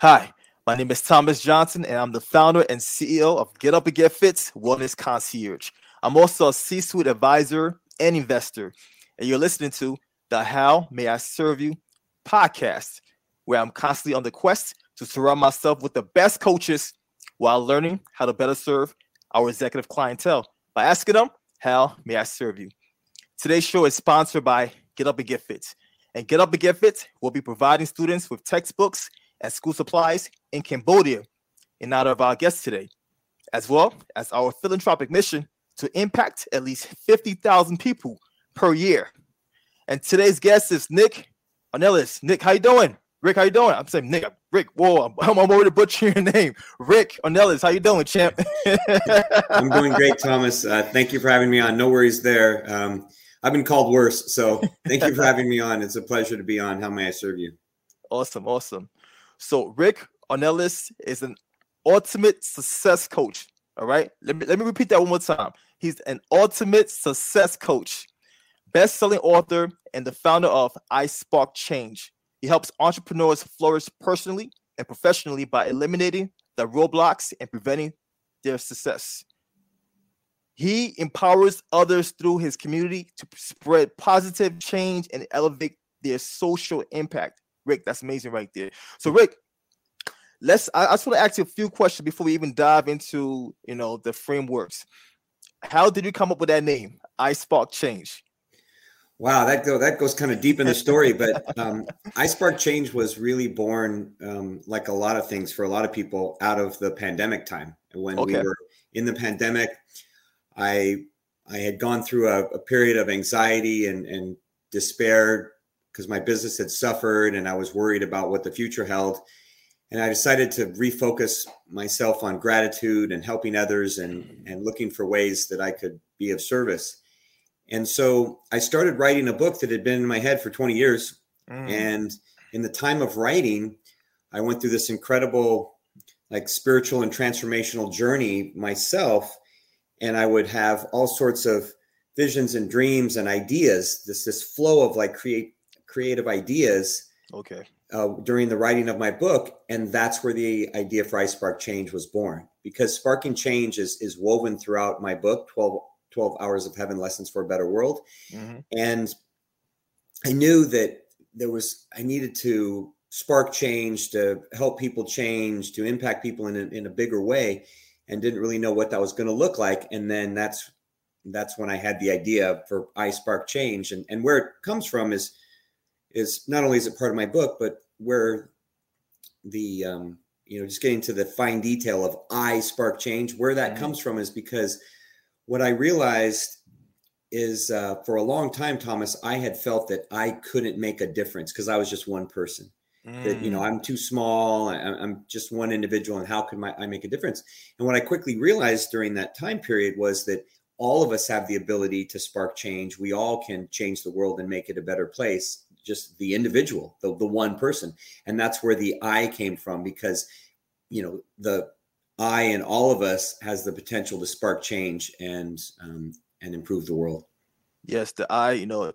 Hi, my name is Thomas Johnson, and I'm the founder and CEO of Get Up and Get Fit Wellness Concierge. I'm also a C suite advisor and investor, and you're listening to the How May I Serve You podcast, where I'm constantly on the quest to surround myself with the best coaches while learning how to better serve our executive clientele by asking them, How may I serve you? Today's show is sponsored by Get Up and Get Fit. And Get Up and Get Fit will be providing students with textbooks and school supplies in Cambodia in honor of our guest today, as well as our philanthropic mission to impact at least 50,000 people per year. And today's guest is Nick Ornelas. Nick, how you doing? Rick, how you doing? I'm saying Nick. Rick, whoa, I'm, I'm over to butcher your name. Rick Ornelas, how you doing, champ? I'm doing great, Thomas. Uh, thank you for having me on. No worries there. Um, I've been called worse, so thank you for having me on. It's a pleasure to be on. How may I serve you? Awesome, awesome. So Rick Ornelas is an ultimate success coach. All right. Let me let me repeat that one more time. He's an ultimate success coach, best-selling author, and the founder of I Spark Change. He helps entrepreneurs flourish personally and professionally by eliminating the roadblocks and preventing their success. He empowers others through his community to spread positive change and elevate their social impact. Rick, that's amazing right there. So, Rick, let's I, I just want to ask you a few questions before we even dive into you know the frameworks. How did you come up with that name? I Spark Change. Wow, that go that goes kind of deep in the story, but um, I Spark Change was really born, um, like a lot of things for a lot of people, out of the pandemic time. When okay. we were in the pandemic, I I had gone through a, a period of anxiety and, and despair because my business had suffered, and I was worried about what the future held. And I decided to refocus myself on gratitude and helping others, and and looking for ways that I could be of service and so I started writing a book that had been in my head for 20 years. Mm. And in the time of writing, I went through this incredible, like spiritual and transformational journey myself. And I would have all sorts of visions and dreams and ideas, this this flow of like create creative ideas. Okay. Uh, during the writing of my book, and that's where the idea for I Spark Change was born. Because sparking change is is woven throughout my book, 12 12 hours of heaven lessons for a better world mm-hmm. and i knew that there was i needed to spark change to help people change to impact people in a, in a bigger way and didn't really know what that was going to look like and then that's that's when i had the idea for i spark change and, and where it comes from is is not only is it part of my book but where the um you know just getting to the fine detail of i spark change where that mm-hmm. comes from is because what I realized is uh, for a long time, Thomas, I had felt that I couldn't make a difference because I was just one person. Mm. That you know, mm. I'm too small. I, am just one individual, and how can my, I make a difference? And what I quickly realized during that time period was that all of us have the ability to spark change. We all can change the world and make it a better place. Just the individual, the the one person, and that's where the I came from because you know the I and all of us has the potential to spark change and um, and improve the world. Yes, the I, you know,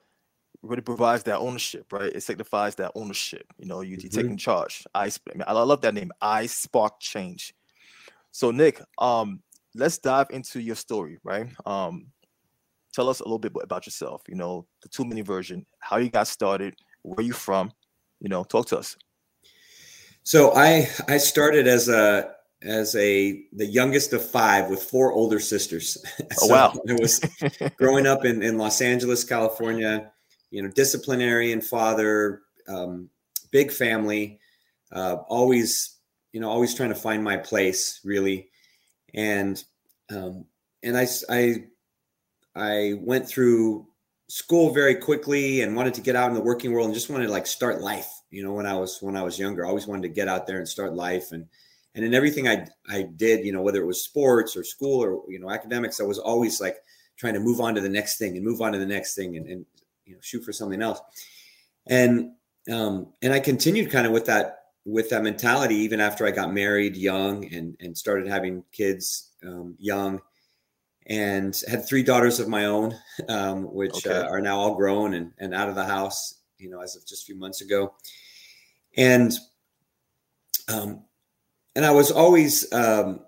really provides that ownership, right? It signifies that ownership. You know, you, mm-hmm. taking charge. I, I love that name. I spark change. So Nick, um, let's dive into your story, right? Um, tell us a little bit about yourself. You know, the two minute version, how you got started, where you from. You know, talk to us. So I I started as a as a the youngest of five with four older sisters. Oh wow! I was growing up in, in Los Angeles, California. You know, disciplinarian father, um, big family, uh, always you know always trying to find my place really, and um, and I I I went through school very quickly and wanted to get out in the working world and just wanted to like start life. You know, when I was when I was younger, I always wanted to get out there and start life and and in everything I I did, you know, whether it was sports or school or you know academics, I was always like trying to move on to the next thing and move on to the next thing and, and you know shoot for something else. And um, and I continued kind of with that with that mentality even after I got married young and and started having kids um, young and had three daughters of my own, um, which okay. uh, are now all grown and, and out of the house, you know, as of just a few months ago. And um, and I was always, um,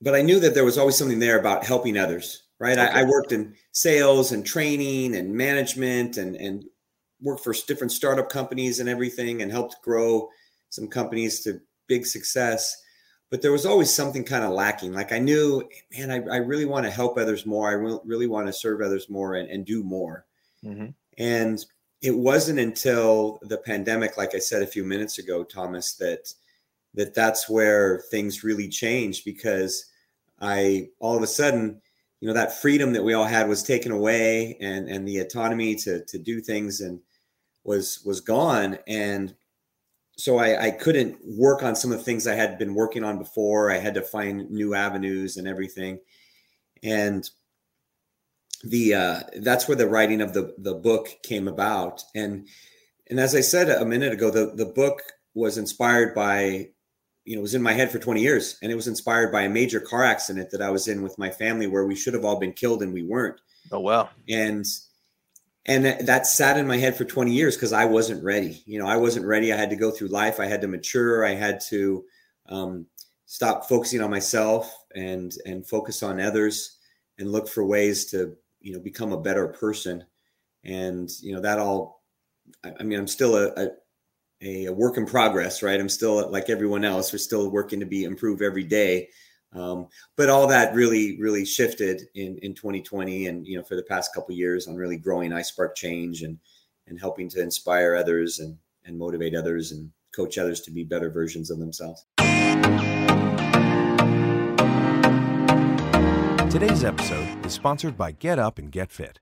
but I knew that there was always something there about helping others. Right. Okay. I, I worked in sales and training and management and and worked for different startup companies and everything and helped grow some companies to big success but there was always something kind of lacking like i knew man i, I really want to help others more i re- really want to serve others more and, and do more mm-hmm. and it wasn't until the pandemic like i said a few minutes ago thomas that that that's where things really changed because i all of a sudden you know that freedom that we all had was taken away and and the autonomy to to do things and was was gone and so I, I couldn't work on some of the things I had been working on before. I had to find new avenues and everything. And the uh, that's where the writing of the the book came about. And and as I said a minute ago, the the book was inspired by you know was in my head for 20 years and it was inspired by a major car accident that i was in with my family where we should have all been killed and we weren't oh wow and and that sat in my head for 20 years because i wasn't ready. You know i wasn't ready. I had to go through life. I had to mature. I had to um, stop focusing on myself and and focus on others and look for ways to you know become a better person. And you know that all i, I mean i'm still a, a, a work in progress right? I'm still like everyone else we're still working to be improved every day um, but all that really, really shifted in, in 2020 and, you know, for the past couple years on really growing iSpark change and, and helping to inspire others and, and motivate others and coach others to be better versions of themselves. Today's episode is sponsored by Get Up and Get Fit.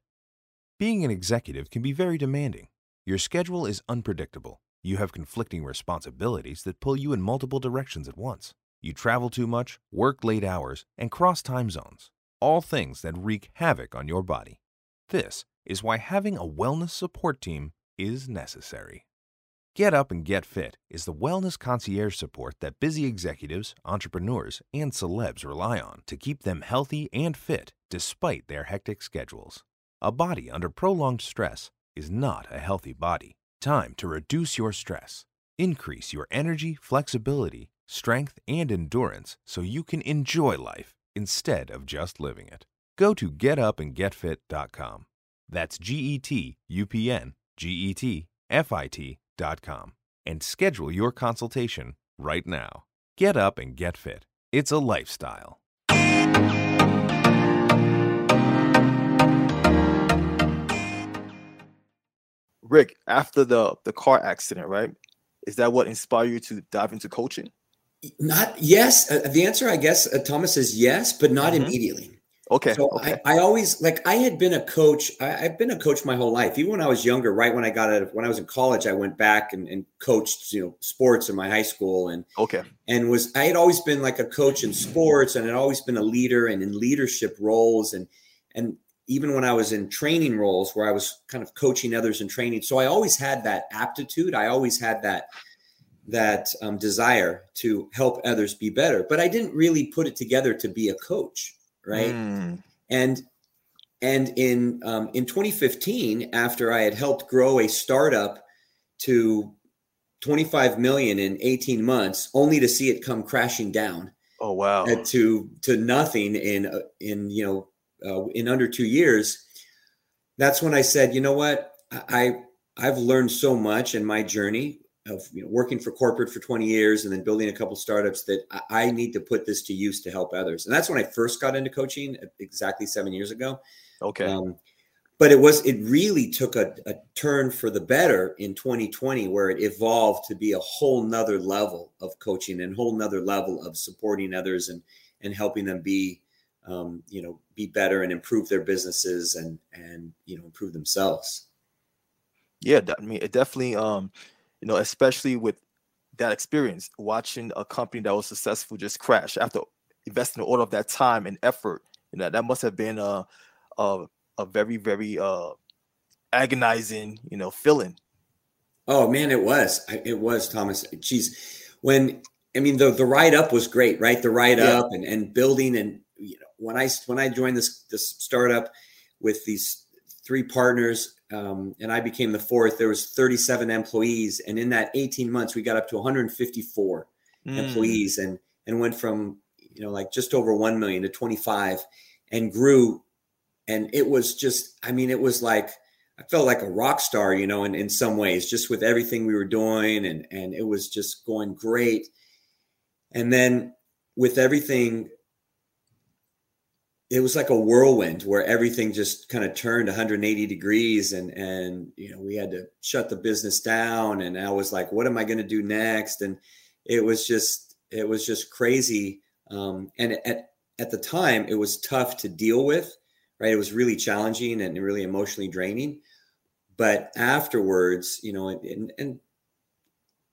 Being an executive can be very demanding. Your schedule is unpredictable. You have conflicting responsibilities that pull you in multiple directions at once. You travel too much, work late hours, and cross time zones. All things that wreak havoc on your body. This is why having a wellness support team is necessary. Get Up and Get Fit is the wellness concierge support that busy executives, entrepreneurs, and celebs rely on to keep them healthy and fit despite their hectic schedules. A body under prolonged stress is not a healthy body. Time to reduce your stress, increase your energy, flexibility, strength, and endurance so you can enjoy life instead of just living it. Go to getupandgetfit.com. That's G E T U P N G E T F I T.com and schedule your consultation right now. Get up and get fit. It's a lifestyle. Rick, after the the car accident, right? Is that what inspired you to dive into coaching? Not yes. Uh, the answer, I guess, uh, Thomas is yes, but not mm-hmm. immediately. Okay. So okay. I, I, always like I had been a coach. I, have been a coach my whole life. Even when I was younger, right when I got out of when I was in college, I went back and, and coached, you know, sports in my high school and okay. And was I had always been like a coach in sports and had always been a leader and in leadership roles and and even when I was in training roles where I was kind of coaching others and training. So I always had that aptitude. I always had that that um, desire to help others be better but i didn't really put it together to be a coach right? Mm. and and in um, in 2015 after i had helped grow a startup to 25 million in 18 months only to see it come crashing down oh wow. to to nothing in uh, in you know uh, in under two years that's when i said you know what? I i've learned so much in my journey of you know, working for corporate for 20 years and then building a couple startups that I, need to put this to use to help others. And that's when I first got into coaching exactly seven years ago. Okay. Um, but it was it really took a, a, turn for the better in 2020 where it evolved to be a whole nother level of coaching and whole nother level of supporting others and and helping them be um, you know be better and improve their businesses and and you know improve themselves yeah i mean it definitely um you know, especially with that experience, watching a company that was successful just crash after investing all of that time and effort. You know, that must have been a a, a very very uh, agonizing, you know, feeling. Oh man, it was. It was Thomas. Geez, when I mean the the ride up was great, right? The ride yeah. up and and building and you know when I when I joined this this startup with these three partners, um, and I became the fourth. There was 37 employees, and in that 18 months, we got up to 154 mm. employees, and and went from you know like just over 1 million to 25, and grew. And it was just, I mean, it was like I felt like a rock star, you know, in, in some ways, just with everything we were doing, and and it was just going great. And then with everything it was like a whirlwind where everything just kind of turned 180 degrees and and you know we had to shut the business down. And i was like what am i going to do next? And it was just it was just crazy. Um, and at at the time it was tough to deal with right? It was really challenging and really emotionally draining. But afterwards you know and, and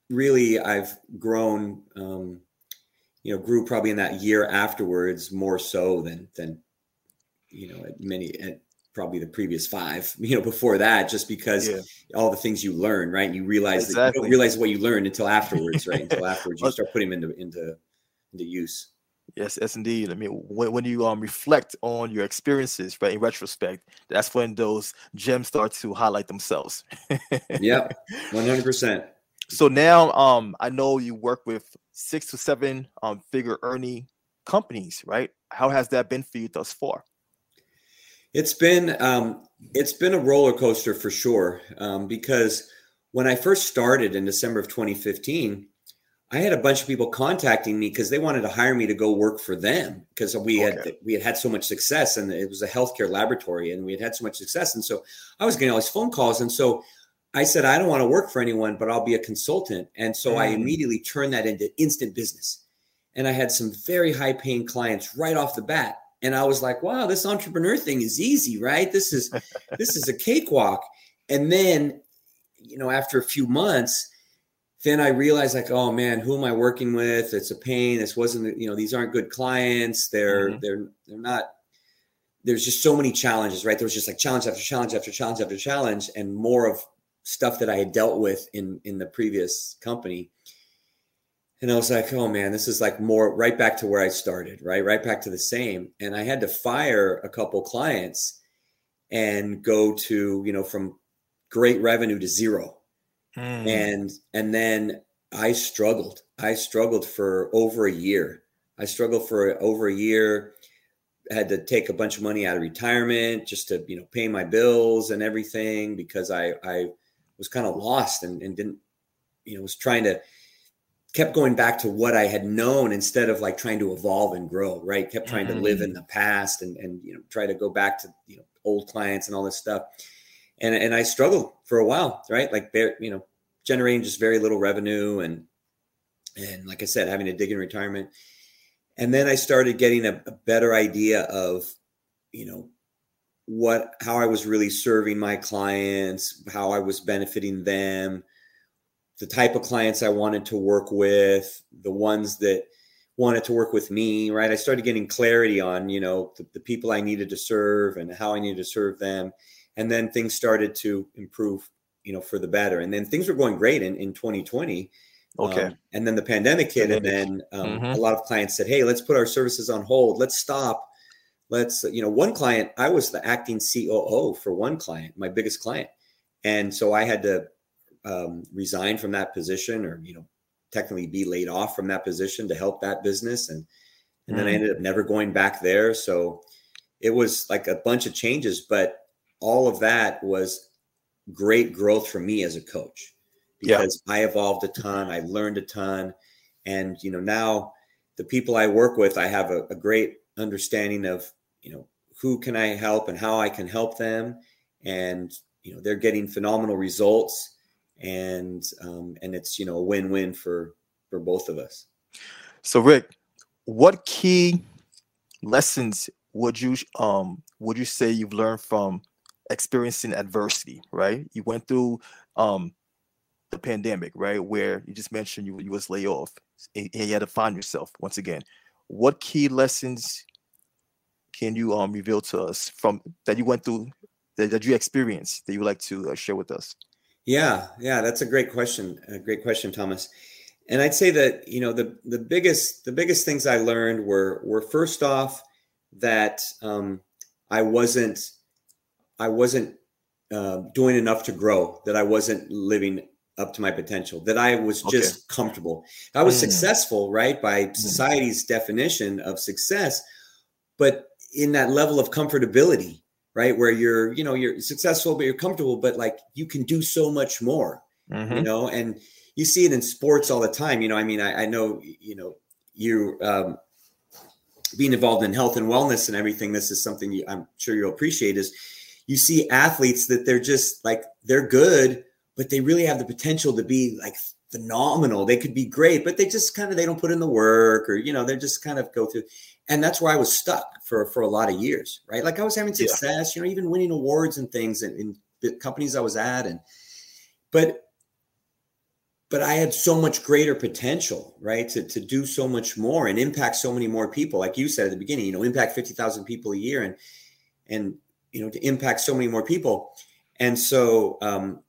really i've grown um, you know grew probably in that year afterwards more so than than you know, at many at probably the previous five, you know, before that, just because yeah. all the things you learn, right? You realize exactly. that you don't realize what you learned until afterwards, right? until afterwards you start putting them into into into use. Yes, yes, indeed. I mean, when, when you um reflect on your experiences, right, in retrospect, that's when those gems start to highlight themselves. yep, one hundred percent. So now, um, I know you work with six to seven um figure earning companies, right? How has that been for you thus far? It's been um, it's been a roller coaster for sure um, because when I first started in December of 2015, I had a bunch of people contacting me because they wanted to hire me to go work for them because we okay. had we had had so much success and it was a healthcare laboratory and we had had so much success and so I was getting all these phone calls and so I said I don't want to work for anyone but I'll be a consultant and so mm. I immediately turned that into instant business and I had some very high paying clients right off the bat and I was like, wow, this entrepreneur thing is easy, right? This is this is a cakewalk. And then, you know, after a few months, then I realized like, oh man, who am I working with? It's a pain. This wasn't, you know, these aren't good clients. They're mm-hmm. they're they're not. There's just so many challenges, right? There was just like challenge after challenge after challenge after challenge, and more of stuff that I had dealt with in in the previous company and I was like, oh man, this is like more right back to where I started, right? Right back to the same. And I had to fire a couple clients and go to, you know, from great revenue to zero. Mm. And and then I struggled. I struggled for over a year. I struggled for over a year. had to take a bunch of money out of retirement just to, you know, pay my bills and everything because I I was kind of lost and, and didn't, you know, was trying to kept going back to what I had known instead of like trying to evolve and grow, right? Kept trying mm-hmm. to live in mm. the past and and you know try to go back to you know old clients and all this stuff. And and I struggled for a while, right? Like you know, generating just very little revenue and and like I said, having to dig in retirement. And then I started getting a, a better idea of, you know, what how I was really serving my clients, how I was benefiting them, the type of clients I wanted to work with, the ones that wanted to work with me, right? I started getting clarity on, you know, the, the, people I needed to serve and how I needed to serve them. And then things started to improve, you know, for the better. And then things were going great in, in 2020. Okay. Um, and then the pandemic hit, and then um, mm-hmm. a lot of clients said, "Hey, let's put our services on hold. Let's stop. Let's, you know." One client, I was the acting COO for one client, my biggest client, and so I had to um, resign from that position or you know technically be laid off from that position to help that business and and mm. then I mm. ended up never going back there so it was like a bunch of changes but all of that was great growth for me as a coach because yeah. I evolved a ton I learned a ton and you know now the people I work with I have a, a great understanding of you know who can I help and how I can help them and you know they're getting phenomenal results and um, and it's you know a win-win for for both of us. So Rick, what key lessons would you um would you say you've learned from experiencing adversity? Right, you went through um the pandemic, right, where you just mentioned you you was laid off and you had to find yourself once again. What key lessons can you um reveal to us from that you went through that, that you experienced that you would like to uh, share with us? Yeah, yeah, that's a great question. A great question, Thomas. And I'd say that you know the the biggest the biggest things I learned were were first off that um, I wasn't I wasn't uh, doing enough to grow, that I wasn't living up to my potential, that I was just okay. comfortable. I was mm. successful, right, by mm. society's definition of success, but in that level of comfortability, right, where you're, you know, you're successful, but you're comfortable, but like you can do so much more, mm-hmm. you know, and you see it in sports all the time. You know, I mean, I, I know, you know, you um, being involved in health and wellness and everything. This is something you, I'm sure you'll appreciate. Is you see athletes that they're just like they're good, but they really have the potential to be like phenomenal. They could be great, but they just kind of they don't put in the work, or you know, they're just kind of go through. And that's where I was stuck for for a lot of years, right? Like I was having success, yeah. you know, even winning awards and things in, in the companies I was at, and but but I had so much greater potential, right? To, to do so much more and impact so many more people. Like you said at the beginning, you know, impact 50,000 people a year and, and, you know, to impact so many more people. And so, um,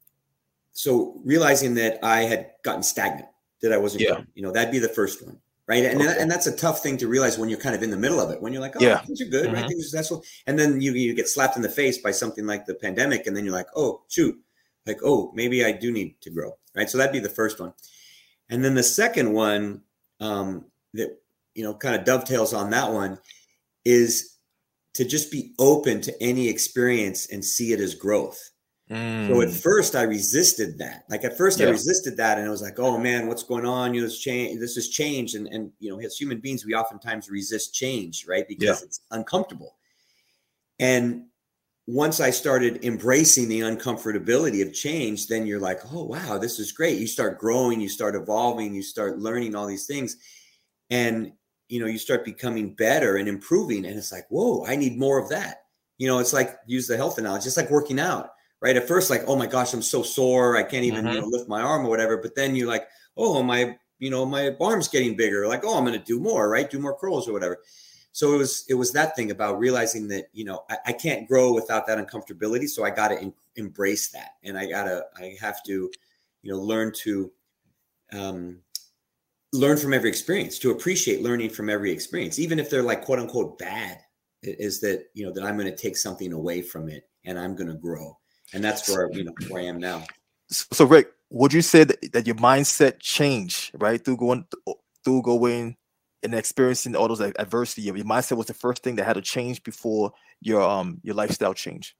so realizing that I had gotten stagnant, that I wasn't, yeah. you know, that'd be the first one. Right. And, okay. and that's a tough thing to realize when you're kind of in the middle of it, when you're like, oh, yeah. things are good, mm-hmm. right? Things are successful. And then you, you get slapped in the face by something like the pandemic. And then you're like, oh, shoot, like, oh, maybe I do need to grow right? So that'd be the first one. And then the second one um, that, you know, kind of dovetails on that one is to just be open to any experience and see it as growth. Mm. So at first I resisted that. Like at first yeah. I resisted that and it was like, oh man, what's going on? You know, this change, this has changed. And, and, you know, as human beings, we oftentimes resist change, right? Because yeah. it's uncomfortable. And once I started embracing the uncomfortability of change, then you're like, oh, wow, this is great. You start growing, you start evolving, you start learning all these things. And, you know, you start becoming better and improving. And it's like, whoa, I need more of that. You know, it's like, use the health analogy, it's like working out, right? At first, like, oh my gosh, I'm so sore. I can't even, mm-hmm. you know, lift my arm or whatever. But then you're like, oh, my, you know, my arm's getting bigger. Like, oh, I'm going to do more, right? Do more curls or whatever so it was it was that thing about realizing that you know I, I can't grow without that uncomfortability so i got to embrace that and i gotta i have to you know learn to um, learn from every experience to appreciate learning from every experience even if they're like quote unquote bad is that you know that i'm going to take something away from it and i'm going to grow and that's where you know where i am now so rick would you say that, that your mindset changed right through going through going and experiencing all those adversity, your mindset was the first thing that had to change before your um your lifestyle change.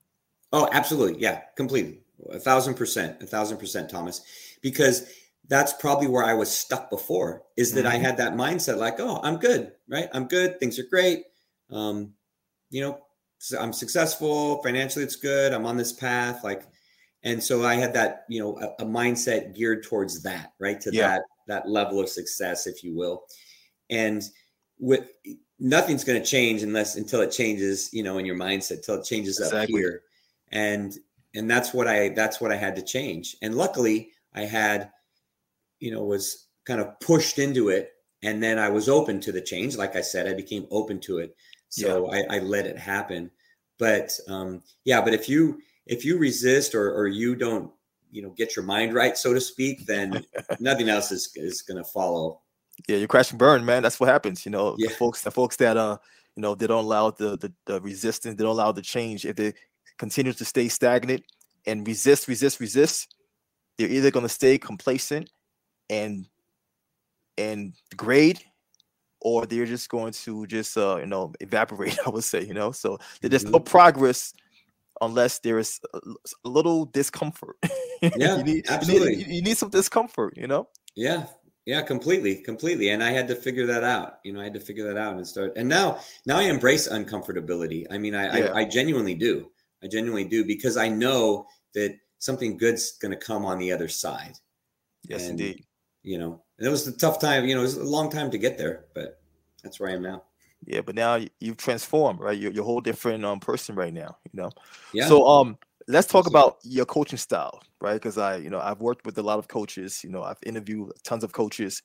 Oh, absolutely, yeah, completely, a thousand percent, a thousand percent, Thomas, because that's probably where I was stuck before. Is that mm-hmm. I had that mindset like, oh, I'm good, right? I'm good, things are great, um, you know, I'm successful financially, it's good, I'm on this path, like, and so I had that, you know, a, a mindset geared towards that, right, to yeah. that that level of success, if you will. And with nothing's going to change unless until it changes you know in your mindset until it changes exactly. up here. And and that's what i that's what i had to change. And luckily i had you know was kind of pushed into it and then i was open to the change. Like i said i became open to it so yeah. I, I let it happen but um yeah but if you if you resist or or you don't you know get your mind right so to speak then nothing else is is going to follow yeah, you crash and burn, man. That's what happens. You know, yeah. the folks, the folks that uh, you know, they don't allow the, the the resistance, they don't allow the change. If they continue to stay stagnant and resist, resist, resist, they're either going to stay complacent and and degrade, or they're just going to just uh, you know evaporate. I would say, you know, so there's mm-hmm. no progress unless there is a, a little discomfort. Yeah, you need, absolutely. You need, you need some discomfort, you know. Yeah, yeah, completely, completely. And I had to figure that out. You know, I had to figure that out and start. And now, now I embrace uncomfortability. I mean, I, yeah. I, I, genuinely do. I genuinely do because I know that something good's going to come on the other side. Yes, and, indeed. You know, and it was a tough time. You know, it was a long time to get there, but that's where I am now. Yeah, but now you've transformed, right? You're, you're a whole different um person right now. You know. Yeah. So um, let's talk about your coaching style, right? Because I, you know, I've worked with a lot of coaches. You know, I've interviewed tons of coaches.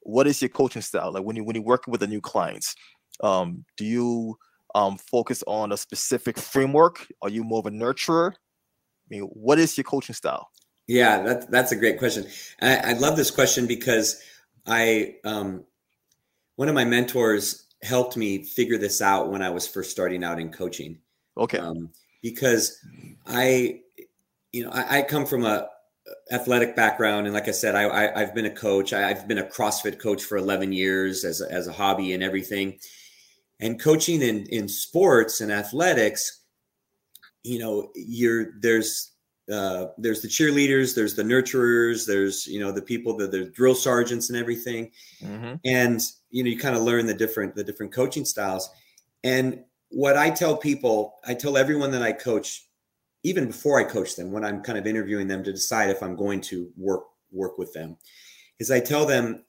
What is your coaching style like when you when you work with the new clients? Um, do you um, focus on a specific framework? Are you more of a nurturer? I mean, what is your coaching style? Yeah, that, that's a great question. I, I love this question because I, um, one of my mentors helped me figure this out when I was first starting out in coaching. Okay. Um, because I, you know, I, I come from a athletic background, and like I said, I, I have been a coach. I, have been a CrossFit coach for 11 years as a, as a hobby and everything. And coaching in in sports and athletics, you know, you're there's uh, there's the cheerleaders, there's the nurturers, there's you know the people that the drill sergeants and everything, mm-hmm. and you know you kind of learn the different the different coaching styles. And what I tell people, I tell everyone that I coach, even before I coach them, when I'm kind of interviewing them to decide if I'm going to work work with them, is I tell them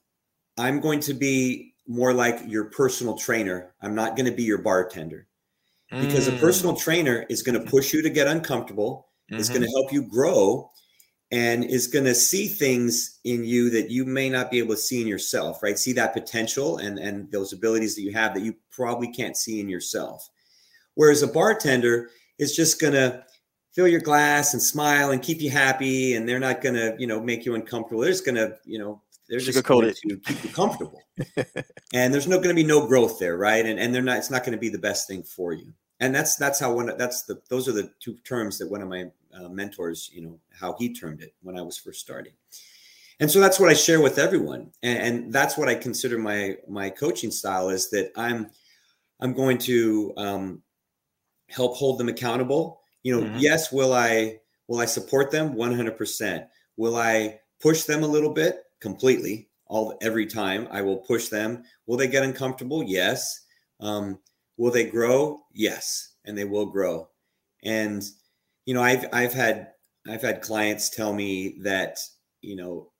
I'm going to be more like your personal trainer. I'm not going to be your bartender because mm. a personal trainer is going to push you to get uncomfortable mm-hmm. is going to help you grow and is going to see things in you that you may not be able to see in yourself right? See that potential and and those abilities that you have that you probably can't see in yourself. Whereas a bartender is just going to fill your glass and smile and keep you happy and they're not going to you know make you uncomfortable. They're just going to you know they're just going to keep you comfortable. And there's no going to be no growth there right? And and they're not it's not going to be the best thing for you. And that's that's how one that's the those are the two terms that one of my uh, mentors you know how he termed it when i was first starting. And so that's what i share with everyone. And, and that's what i consider my my coaching style is that i'm i'm going to um, help hold them accountable. You know mm-hmm. yes will i will i support them? 100% will i push them a little bit? Completely. All every time i will push them. Will they get uncomfortable? Yes. Um, Will they grow? Yes, and they will grow. And you know, I've I've had I've had clients tell me that you know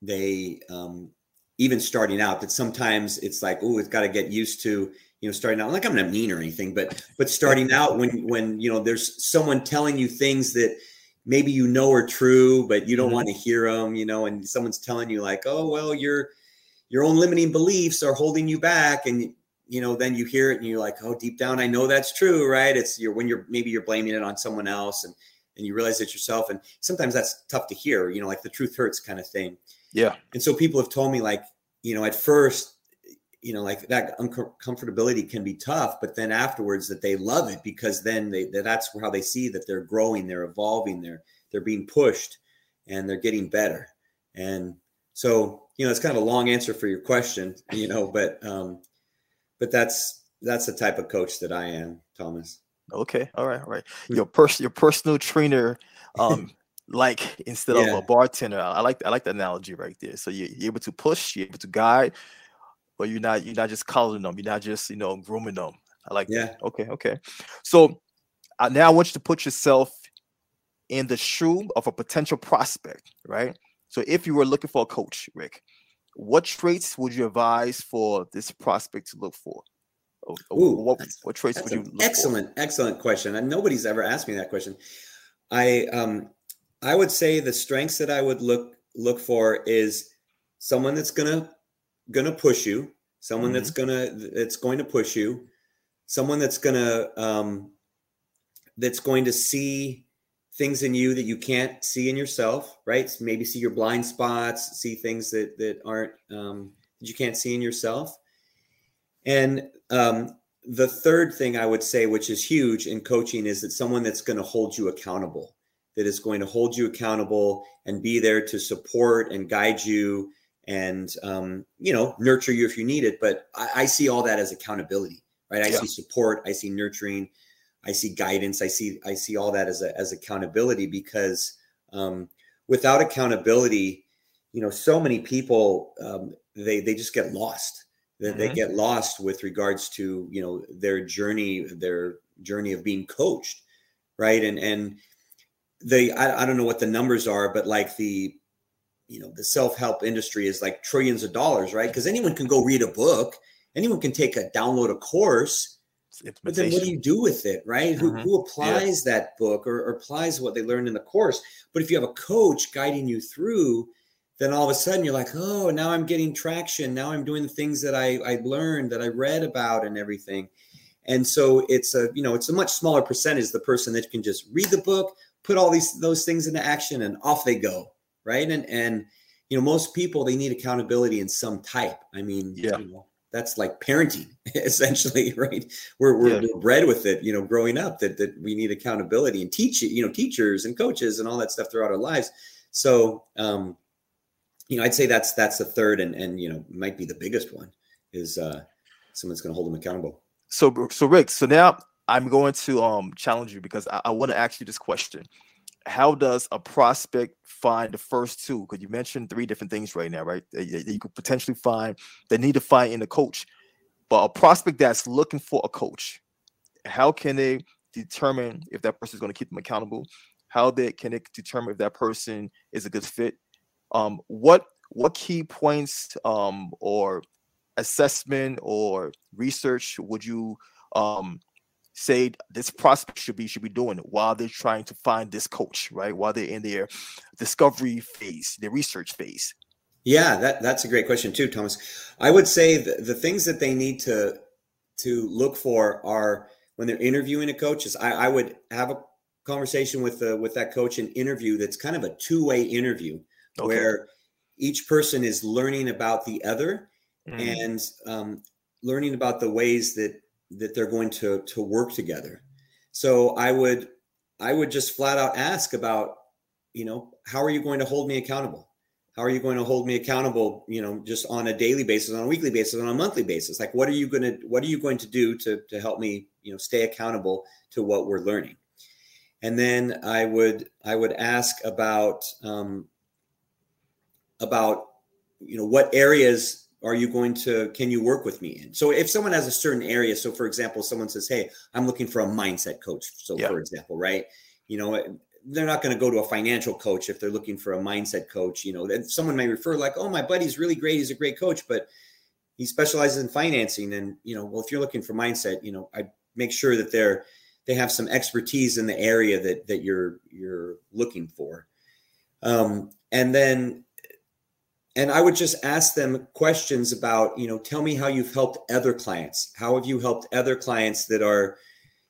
they um, even starting out that sometimes it's like oh it's got to get used to you know starting out like I'm not mean or anything but but starting out when when you know there's someone telling you things that maybe you know are true but you don't mm-hmm. want to hear them you know and someone's telling you like oh well your your own limiting beliefs are holding you back and you know, then you hear it and you're like, oh, deep down, I know that's true, right? It's you're when you're maybe you're blaming it on someone else and and you realize it yourself. And sometimes that's tough to hear, you know, like the truth hurts kind of thing. Yeah. And so people have told me like, you know, at first, you know, like that uncomfortability can be tough, but then afterwards that they love it because then they that's how they see that they're growing, they're evolving, they're they're being pushed and they're getting better. And so, you know, it's kind of a long answer for your question, you know, but um, but that's that's the type of coach that I am, Thomas. Okay, all right, all right. Hmm. Your person, your personal trainer, um, like instead yeah. of a bartender. I like I like the analogy right there. So you're, you're able to push, you're able to guide, but you're not you're not just calling them. You're not just you know grooming them. I like yeah. That. Okay, okay. So uh, now I want you to put yourself in the shoe of a potential prospect, right? So if you were looking for a coach, Rick, what traits would you advise for this prospect to look for? Ooh, what, what traits would you excellent, for? excellent question. And nobody's ever asked me that question. I um I would say the strengths that I would look look for is someone that's gonna gonna push you, someone mm-hmm. that's gonna that's going to push you, someone that's gonna um that's going to see things in you that you can't see in yourself, right? Maybe see your blind spots, see things that that aren't um, that you can't see in yourself. And um, the third thing I would say, which is huge in coaching, is that someone that's going to hold you accountable, that is going to hold you accountable and be there to support and guide you and um, you know nurture you if you need it. But I, I see all that as accountability, right? I yeah. see support, I see nurturing, I see guidance. I see I see all that as a, as accountability because um, without accountability, you know, so many people um, they they just get lost. They, mm-hmm. they get lost with regards to you know their journey, their journey of being coached, right? And and they I, I don't know what the numbers are, but like the you know the self-help industry is like trillions of dollars, right? Because anyone can go read a book, anyone can take a download a course but then what do you do with it, right? Who, mm-hmm. who applies yeah. that book or, or, applies what they learned in the course? But if you have a coach guiding you through, then all of a sudden you're like, oh, now I'm getting traction. Now I'm doing the things that I, I learned, that I read about and everything. And so it's a, you know, it's a much smaller percentage, the person that can just read the book, put all these those things into action and off they go. Right. And and you know, most people they need accountability in some type. I mean, yeah. You know, that's like parenting essentially right? We're, we're, yeah. bred with it you know growing up that that we need accountability and teach you know teachers and coaches and all that stuff throughout our lives. So um you know i'd say that's that's the third and and you know might be the biggest one is uh someone's going to hold them accountable. So so rick so now i'm going to um challenge you because i, I want to ask you this question how does a prospect find the first two? Because you mentioned three different things right now, right? You could potentially find they need to find in a coach. But a prospect that's looking for a coach, how can they determine if that person is going to keep them accountable? How they can they determine if that person is a good fit? Um, what what key points um, or assessment or research would you um, say this prospect should be should be doing while they're trying to find this coach, right? While they're in their discovery phase, their research phase. Yeah, that that's a great question too, Thomas. I would say the, the things that they need to to look for are when they're interviewing a coach is I, I would have a conversation with the with that coach and interview that's kind of a two-way interview okay. where each person is learning about the other mm. and um, learning about the ways that that they're going to to work together. So I would I would just flat out ask about, you know, how are you going to hold me accountable? How are you going to hold me accountable, you know, just on a daily basis, on a weekly basis, on a monthly basis? Like what are you going to what are you going to do to to help me, you know, stay accountable to what we're learning? And then I would I would ask about um, about you know what areas are you going to can you work with me in? So if someone has a certain area so for example someone says hey i'm looking for a mindset coach so yeah. for example right? You know they're not going to go to a financial coach if they're looking for a mindset coach you know someone may refer like oh my buddy's really great he's a great coach but he specializes in financing and you know well if you're looking for mindset you know i make sure that they're they have some expertise in the area that that you're you're looking for. Um, and then and I would just ask them questions about, you know, tell me how you've helped other clients. How have you helped other clients that are,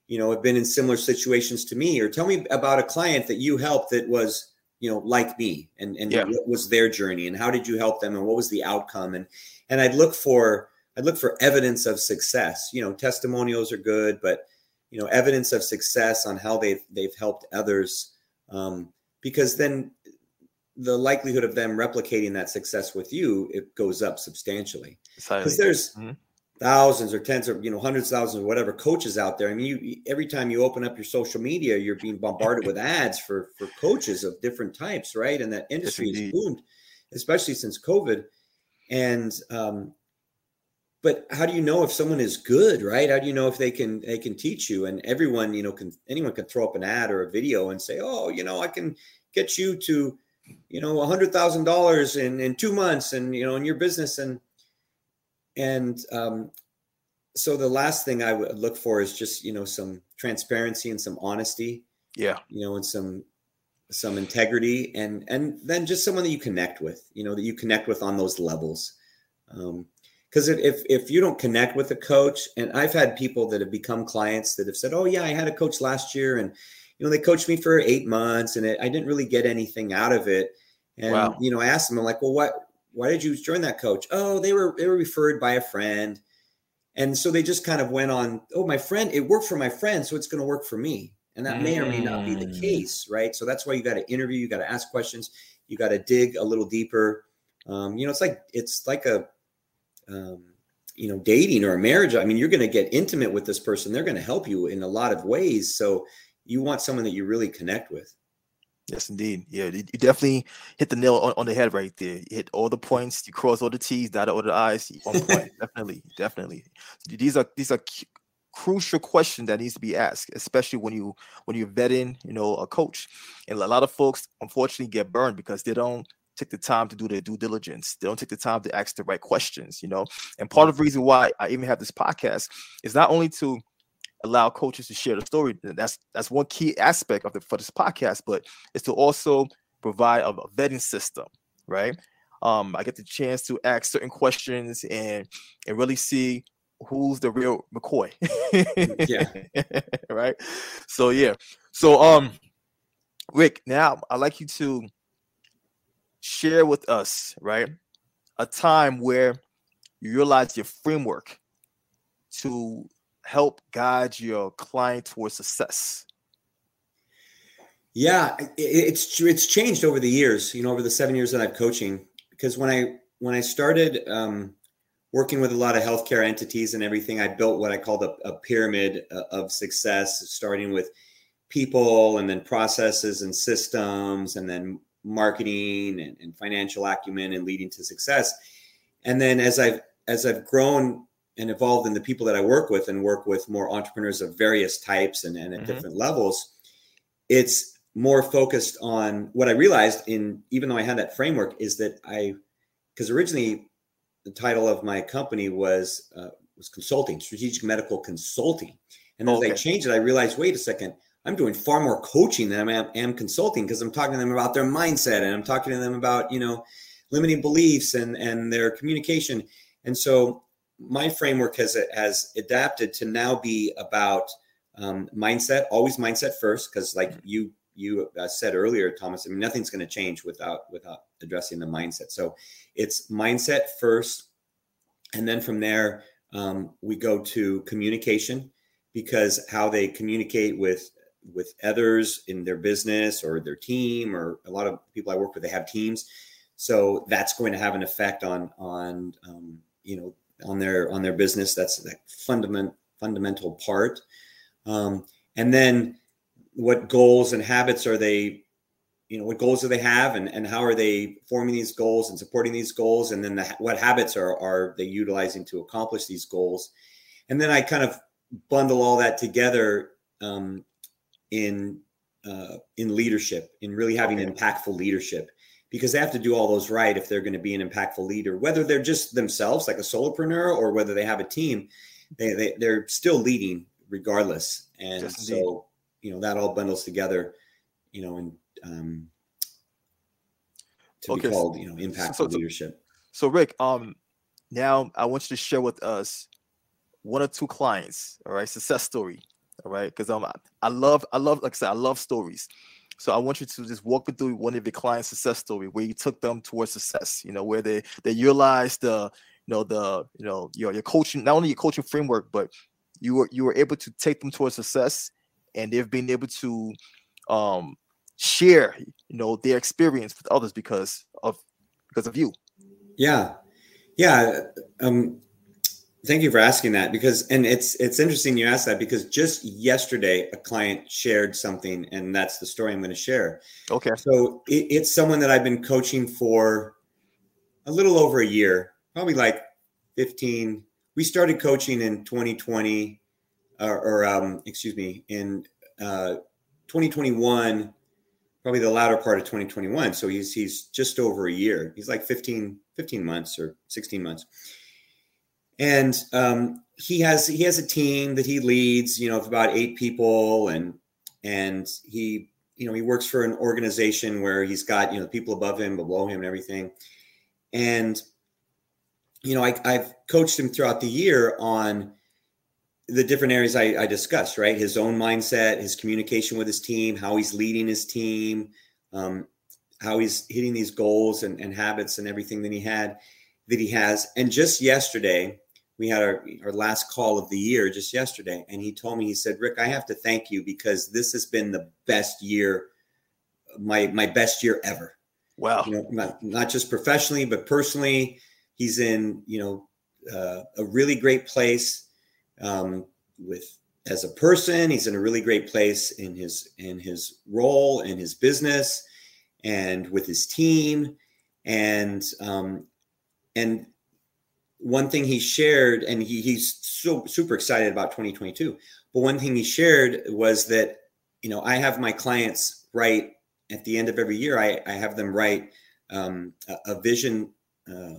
you know, have been in similar situations to me? Or tell me about a client that you helped that was, you know, like me and, and yeah. what was their journey and how did you help them and what was the outcome? And and I'd look for I'd look for evidence of success. You know, testimonials are good, but you know, evidence of success on how they've they've helped others. Um, because then the likelihood of them replicating that success with you it goes up substantially. Because there's mm-hmm. thousands or tens or you know hundreds of thousands or whatever coaches out there. I mean you every time you open up your social media you're being bombarded with ads for for coaches of different types right? And that industry yes, is boomed especially since covid. And um but how do you know if someone is good right? How do you know if they can they can teach you? And everyone you know can anyone can throw up an ad or a video and say oh you know i can get you to you know a hundred thousand dollars in in two months and you know in your business. And and um so the last thing i would look for is just you know some transparency and some honesty. Yeah. You know and some some integrity and and then just someone that you connect with you know that you connect with on those levels. Um because if if you don't connect with a coach and i've had people that have become clients that have said oh yeah i had a coach last year and you know, they coached me for eight months and it, I didn't really get anything out of it. And, wow. you know, I asked them, I'm like, well, what, why did you join that coach? Oh, they were, they were referred by a friend. And so they just kind of went on, oh, my friend, it worked for my friend. So it's going to work for me. And that mm. may or may not be the mm. case. Right. So that's why you got to interview, you got to ask questions, you got to dig a little deeper. Um, you know, it's like, it's like a, um, you know, dating or a marriage. I mean, you're going to get intimate with this person. They're going to help you in a lot of ways. So you want someone that you really connect with. Yes, indeed. Yeah, you definitely hit the nail on, on the head right there. You hit all the points, you cross all the T's, dot all the I's. On point. definitely, definitely. These are these are crucial questions that needs to be asked, especially when you when you're vetting, you know, a coach. And a lot of folks unfortunately get burned because they don't take the time to do their due diligence. They don't take the time to ask the right questions, you know. And part of the reason why I even have this podcast is not only to allow coaches to share the story. That's that's one key aspect of the for this podcast, but it's to also provide a, vetting system, right? Um, I get the chance to ask certain questions and and really see who's the real McCoy. yeah. right. So yeah. So um Rick, now I'd like you to share with us, right, a time where you utilize your framework to help guide your client towards success? Yeah, it's it's changed over the years. You know, over the seven years that I've coaching, because when I when I started um, working with a lot of healthcare entities and everything, I built what I called a, a pyramid uh, of success, starting with people and then processes and systems and then marketing and, and financial acumen and leading to success. And then as I've as I've grown and involved in the people that I work with and work with more entrepreneurs of various types and, and at mm-hmm. different levels, it's more focused on what I realized in even though I had that framework is that I because originally the title of my company was uh, was consulting, strategic medical consulting. And as okay. I changed it, I realized, wait a second, I'm doing far more coaching than I am, am consulting because I'm talking to them about their mindset and I'm talking to them about, you know, limiting beliefs and and their communication. And so my framework has has adapted to now be about um, mindset, always mindset first, because like mm-hmm. you you uh, said earlier, Thomas, I mean nothing's going to change without without addressing the mindset. So it's mindset first, and then from there um, we go to communication because how they communicate with with others in their business or their team or a lot of people I work with they have teams so that's going to have an effect on on um, you know on their on their business. That's the fundament fundamental part. Um, and then what goals and habits are they you know what goals do they have and, and how are they forming these goals and supporting these goals? And then the, what habits are are they utilizing to accomplish these goals? And then i kind of bundle all that together um, in uh, in leadership, in really having okay. impactful leadership, because they have to do all those right if they're going to be an impactful leader. Whether they're just themselves, like a solopreneur, or whether they have a team, they, they they're still leading regardless. And just so indeed. you know that all bundles together, you know, and um, to okay. be called you know impactful so, so, leadership. So Rick, um, now I want you to share with us one or two clients, all right, success story all right because um i love i love like i said i love stories so i want you to just walk me through one of your client success story where you took them towards success you know where they they utilized the you know the you know your, your coaching not only your coaching framework but you were you were able to take them towards success and they've been able to um share you know their experience with others because of because of you. Yeah. Yeah um Thank you for asking that because, and it's it's interesting you asked that because just yesterday a client shared something, and that's the story I'm going to share. Okay. So it, it's someone that I've been coaching for a little over a year, probably like 15. We started coaching in 2020, or, or um, excuse me, in uh, 2021, probably the latter part of 2021. So he's he's just over a year. He's like 15 15 months or 16 months and um, he has he has a team that he leads you know of about eight people and and he you know he works for an organization where he's got you know people above him below him and everything. And you know I, i've coached him throughout the year on the different areas I, I discussed right? His own mindset his communication with his team how he's leading his team um, how he's hitting these goals and, and habits and everything that he had that he has. And just yesterday we had our, our last call of the year just yesterday and he told me he said rick i have to thank you because this has been the best year my my best year ever. Wow. You know, not, not just professionally but personally. He's in you know uh, a really great place um, with as a person. He's in a really great place in his in his role in his business and with his team. And um, and one thing he shared, and he, he's so super excited about 2022. But one thing he shared was that, you know, I have my clients write at the end of every year, I, I have them write um, a, a, vision, uh,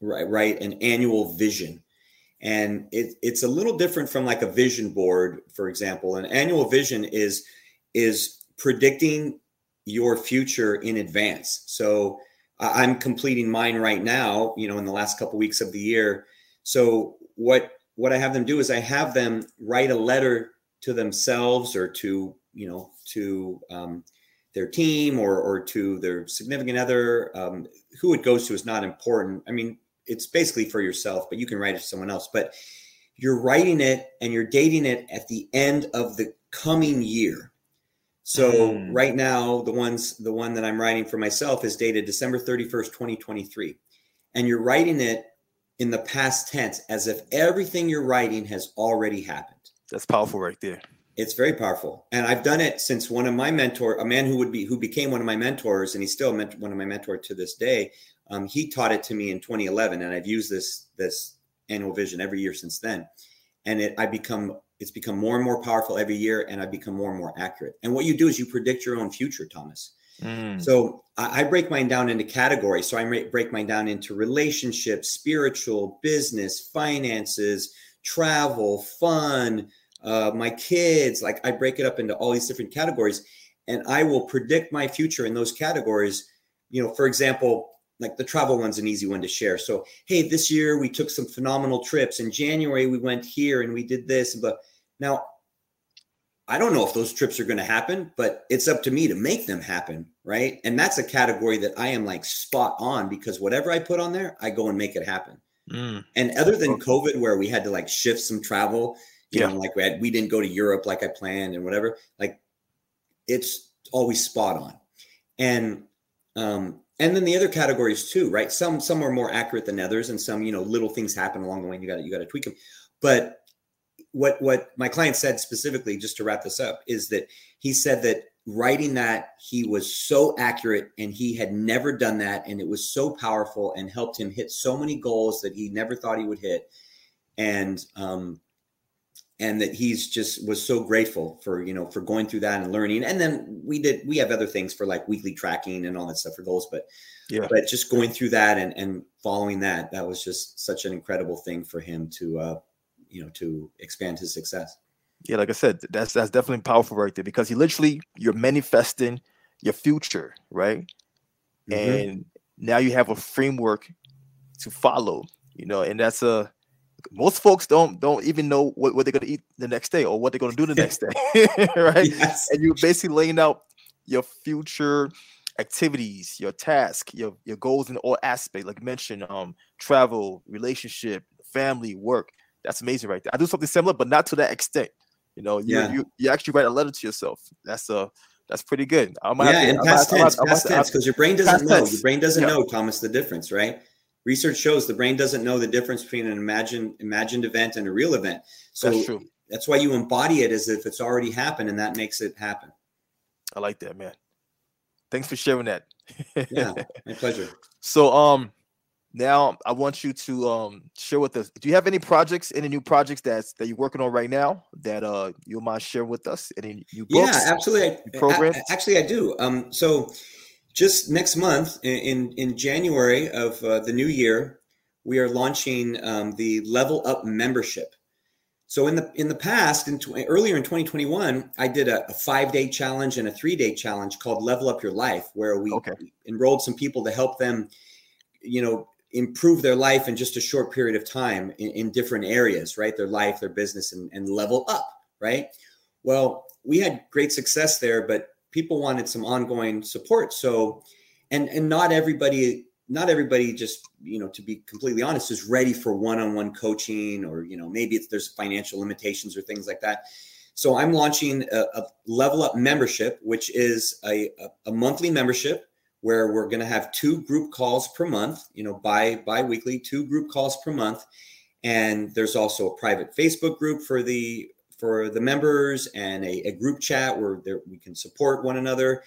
write, an annual vision. And it, it's a little different from like a vision board, for example. An annual vision is is predicting your future in advance. So I'm completing mine right now, you know, in the last couple weeks of the year. So what what I have them do is I have them write a letter to themselves or to, you know, to um, their team or or to their significant other. Um, who it goes to is not important. I mean, it's basically for yourself, but you can write it to someone else. But you're writing it and you're dating it at the end of the coming year. So mm. right now, the ones the one that I'm writing for myself is dated December 31st, 2023. And you're writing it in the past tense as if everything you're writing has already happened. That's powerful right there. It's very powerful. And I've done it since one of my mentor, a man who would be who became one of my mentors, and he's still one of my mentors to this day. Um, he taught it to me in 2011, and I've used this this annual vision every year since then. And it I become it's become more and more powerful every year, and I become more and more accurate. And what you do is you predict your own future, Thomas. Mm. So I, I, break mine down into categories. So I break mine down into relationships, spiritual, business, finances, travel, fun, uh, my kids. Like I break it up into all these different categories, and I will predict my future in those categories. You know, for example, like the travel one's an easy one to share. So, hey, this year we took some phenomenal trips. In January, we went here and we did this. But now I don't know if those trips are going to happen, but it's up to me to make them happen. Right. And that's a category that I am like spot on because whatever I put on there, I go and make it happen. Mm. And other than COVID, where we had to like shift some travel, you yeah. know, like we, had, we didn't go to Europe like I planned and whatever, like it's always spot on. And, um, and then the other categories too, right? Some, some are more accurate than others and some, you know, little things happen along the way and you got you got to tweak them. But what what my client said specifically, just to wrap this up, is that he said that writing that he was so accurate and he had never done that and it was so powerful and helped him hit so many goals that he never thought he would hit and um and that he's just was so grateful for you know for going through that and learning. And then we did we have other things for like weekly tracking and all that stuff for goals but yeah. but just going through that and and following that that was just such an incredible thing for him to uh you know to expand his success. Yeah like i said that's that's definitely powerful right there because you literally you're manifesting your future right? Mm-hmm. and now you have a framework to follow you know and that's a most folks don't don't even know what, what they're going to eat the next day or what they're going to do the next day right yes. and you're basically laying out your future activities your task your your goals in all aspects like mentioned um travel relationship family work that's amazing right there. I do something similar, but not to that extent. You know, you yeah. you, you actually write a letter to yourself. That's a uh, that's pretty good. I might yeah, and past tense, past tense, because your brain doesn't know. Tense. Your brain doesn't yeah. know, Thomas, the difference, right? Research shows the brain doesn't know the difference between an imagined imagined event and a real event. So that's true. That's why you embody it as if it's already happened, and that makes it happen. I like that, man. Thanks for sharing that. yeah, my pleasure. So, um, now I want you to um share with us. Do you have any projects, any new projects that's that you're working on right now that uh you might share with us? Any new books? Yeah, absolutely. Programs? actually, I do. Um, so just next month in in January of uh, the new year, we are launching um, the Level Up membership. So in the in the past, in tw- earlier in 2021, I did a, a five day challenge and a three day challenge called Level Up Your Life, where we okay. enrolled some people to help them you know improve their life in just a short period of time in, in different areas, right? Their life, their business, and, and level up, right? Well, we had great success there, but people wanted some ongoing support. So, and and not everybody, not everybody just you know to be completely honest is ready for one-on-one coaching, or you know maybe it's there's financial limitations or things like that. So I'm launching a, a level up membership, which is a, a, monthly membership where we're going to have two group calls per month, you know, by bi-weekly, two group calls per month. And there's also a private Facebook group for the for the members and a, a group chat where there, we can support one another.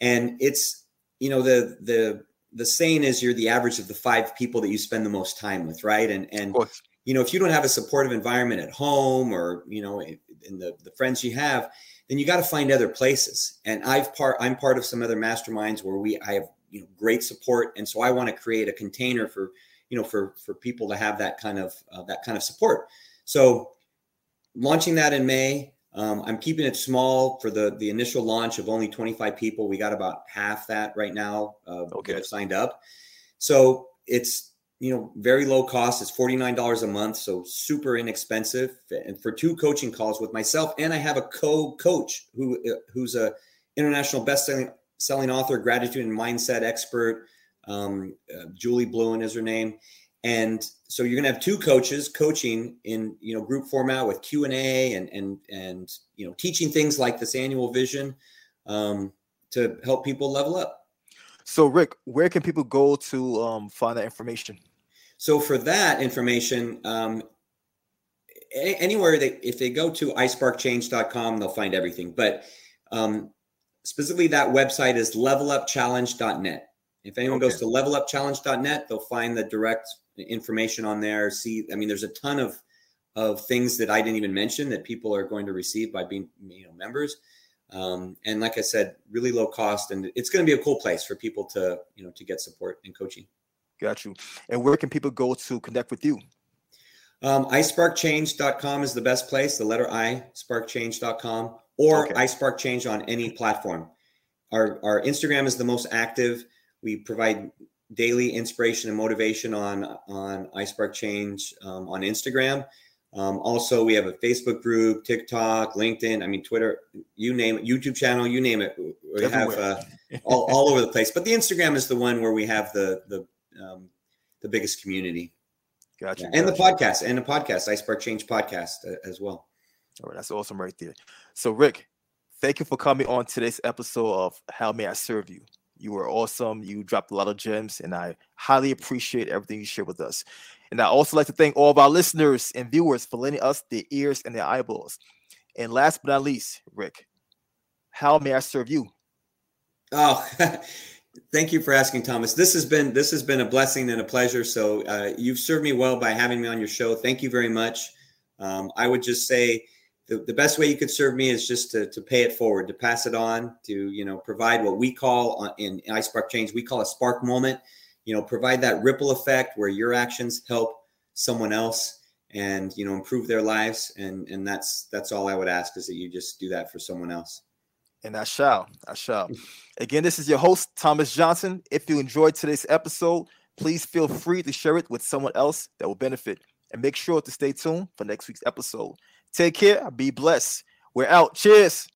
And it's, you know, the the the saying is you're the average of the five people that you spend the most time with, right? And and you know, if you don't have a supportive environment at home or, you know, in the, the friends you have, then you got to find other places. And I've part I'm part of some other masterminds where we I have you know great support, and so I want to create a container for you know for for people to have that kind of uh, that kind of support. So launching that in May. Um, I'm keeping it small for the the initial launch of only 25 people. We got about half that right now uh, okay. that have signed up. So it's you know, very low cost. It's $49 a month, so super inexpensive. And for two coaching calls with myself, and I have a co-coach who uh, who's a international best-selling selling author, gratitude and mindset expert. Um, uh, Julie Bluin is her name, and so you're going to have two coaches coaching in you know group format with Q and A and and and you know teaching things like this annual vision um, to help people level up. So, Rick, where can people go to um, find that information? So, for that information, um, anywhere they if they go to isparkchange.com, they'll find everything. But um, specifically, that website is levelupchallenge.net. If anyone okay. goes to levelupchallenge.net, they'll find the direct information on there. See, I mean, there's a ton of of things that I didn't even mention that people are going to receive by being you know members. Um, and like I said, really low cost, and it's going to be a cool place for people to you know to get support and coaching. Got you. And where can people go to connect with you? Um, iSparkChange.com is the best place. The letter I, sparkchange.com, or okay. iSparkChange on any platform. Our our Instagram is the most active. We provide daily inspiration and motivation on on iSpark Change um, on Instagram. Um, also, we have a Facebook group, TikTok, LinkedIn. I mean, Twitter. You name it, YouTube channel. You name it. We have uh, all, all over the place. But the Instagram is the one where we have the the um, the biggest community. Gotcha. Yeah. And gotcha. the podcast, and the podcast, iSpark Change podcast uh, as well. All right, that's awesome right there. So, Rick, thank you for coming on today's episode of How May I Serve You. You were awesome. You dropped a lot of gems, and I highly appreciate everything you shared with us. And I also like to thank all of our listeners and viewers for lending us their ears and their eyeballs. And last but not least, Rick, how may I serve you? Oh, thank you for asking, Thomas. This has been this has been a blessing and a pleasure. So uh, you've served me well by having me on your show. Thank you very much. Um, I would just say the, the best way you could serve me is just to, to pay it forward, to pass it on, to you know provide what we call uh, in iSpark Change we call a spark moment. You know, provide that ripple effect where your actions help someone else and you know improve their lives. And and that's that's all i would ask is that you just do that for someone else. And i shall i shall. Again this is your host thomas johnson. If you enjoyed today's episode please feel free to share it with someone else that will benefit. And make sure to stay tuned for next week's episode Take care. Be blessed. We're out. Cheers.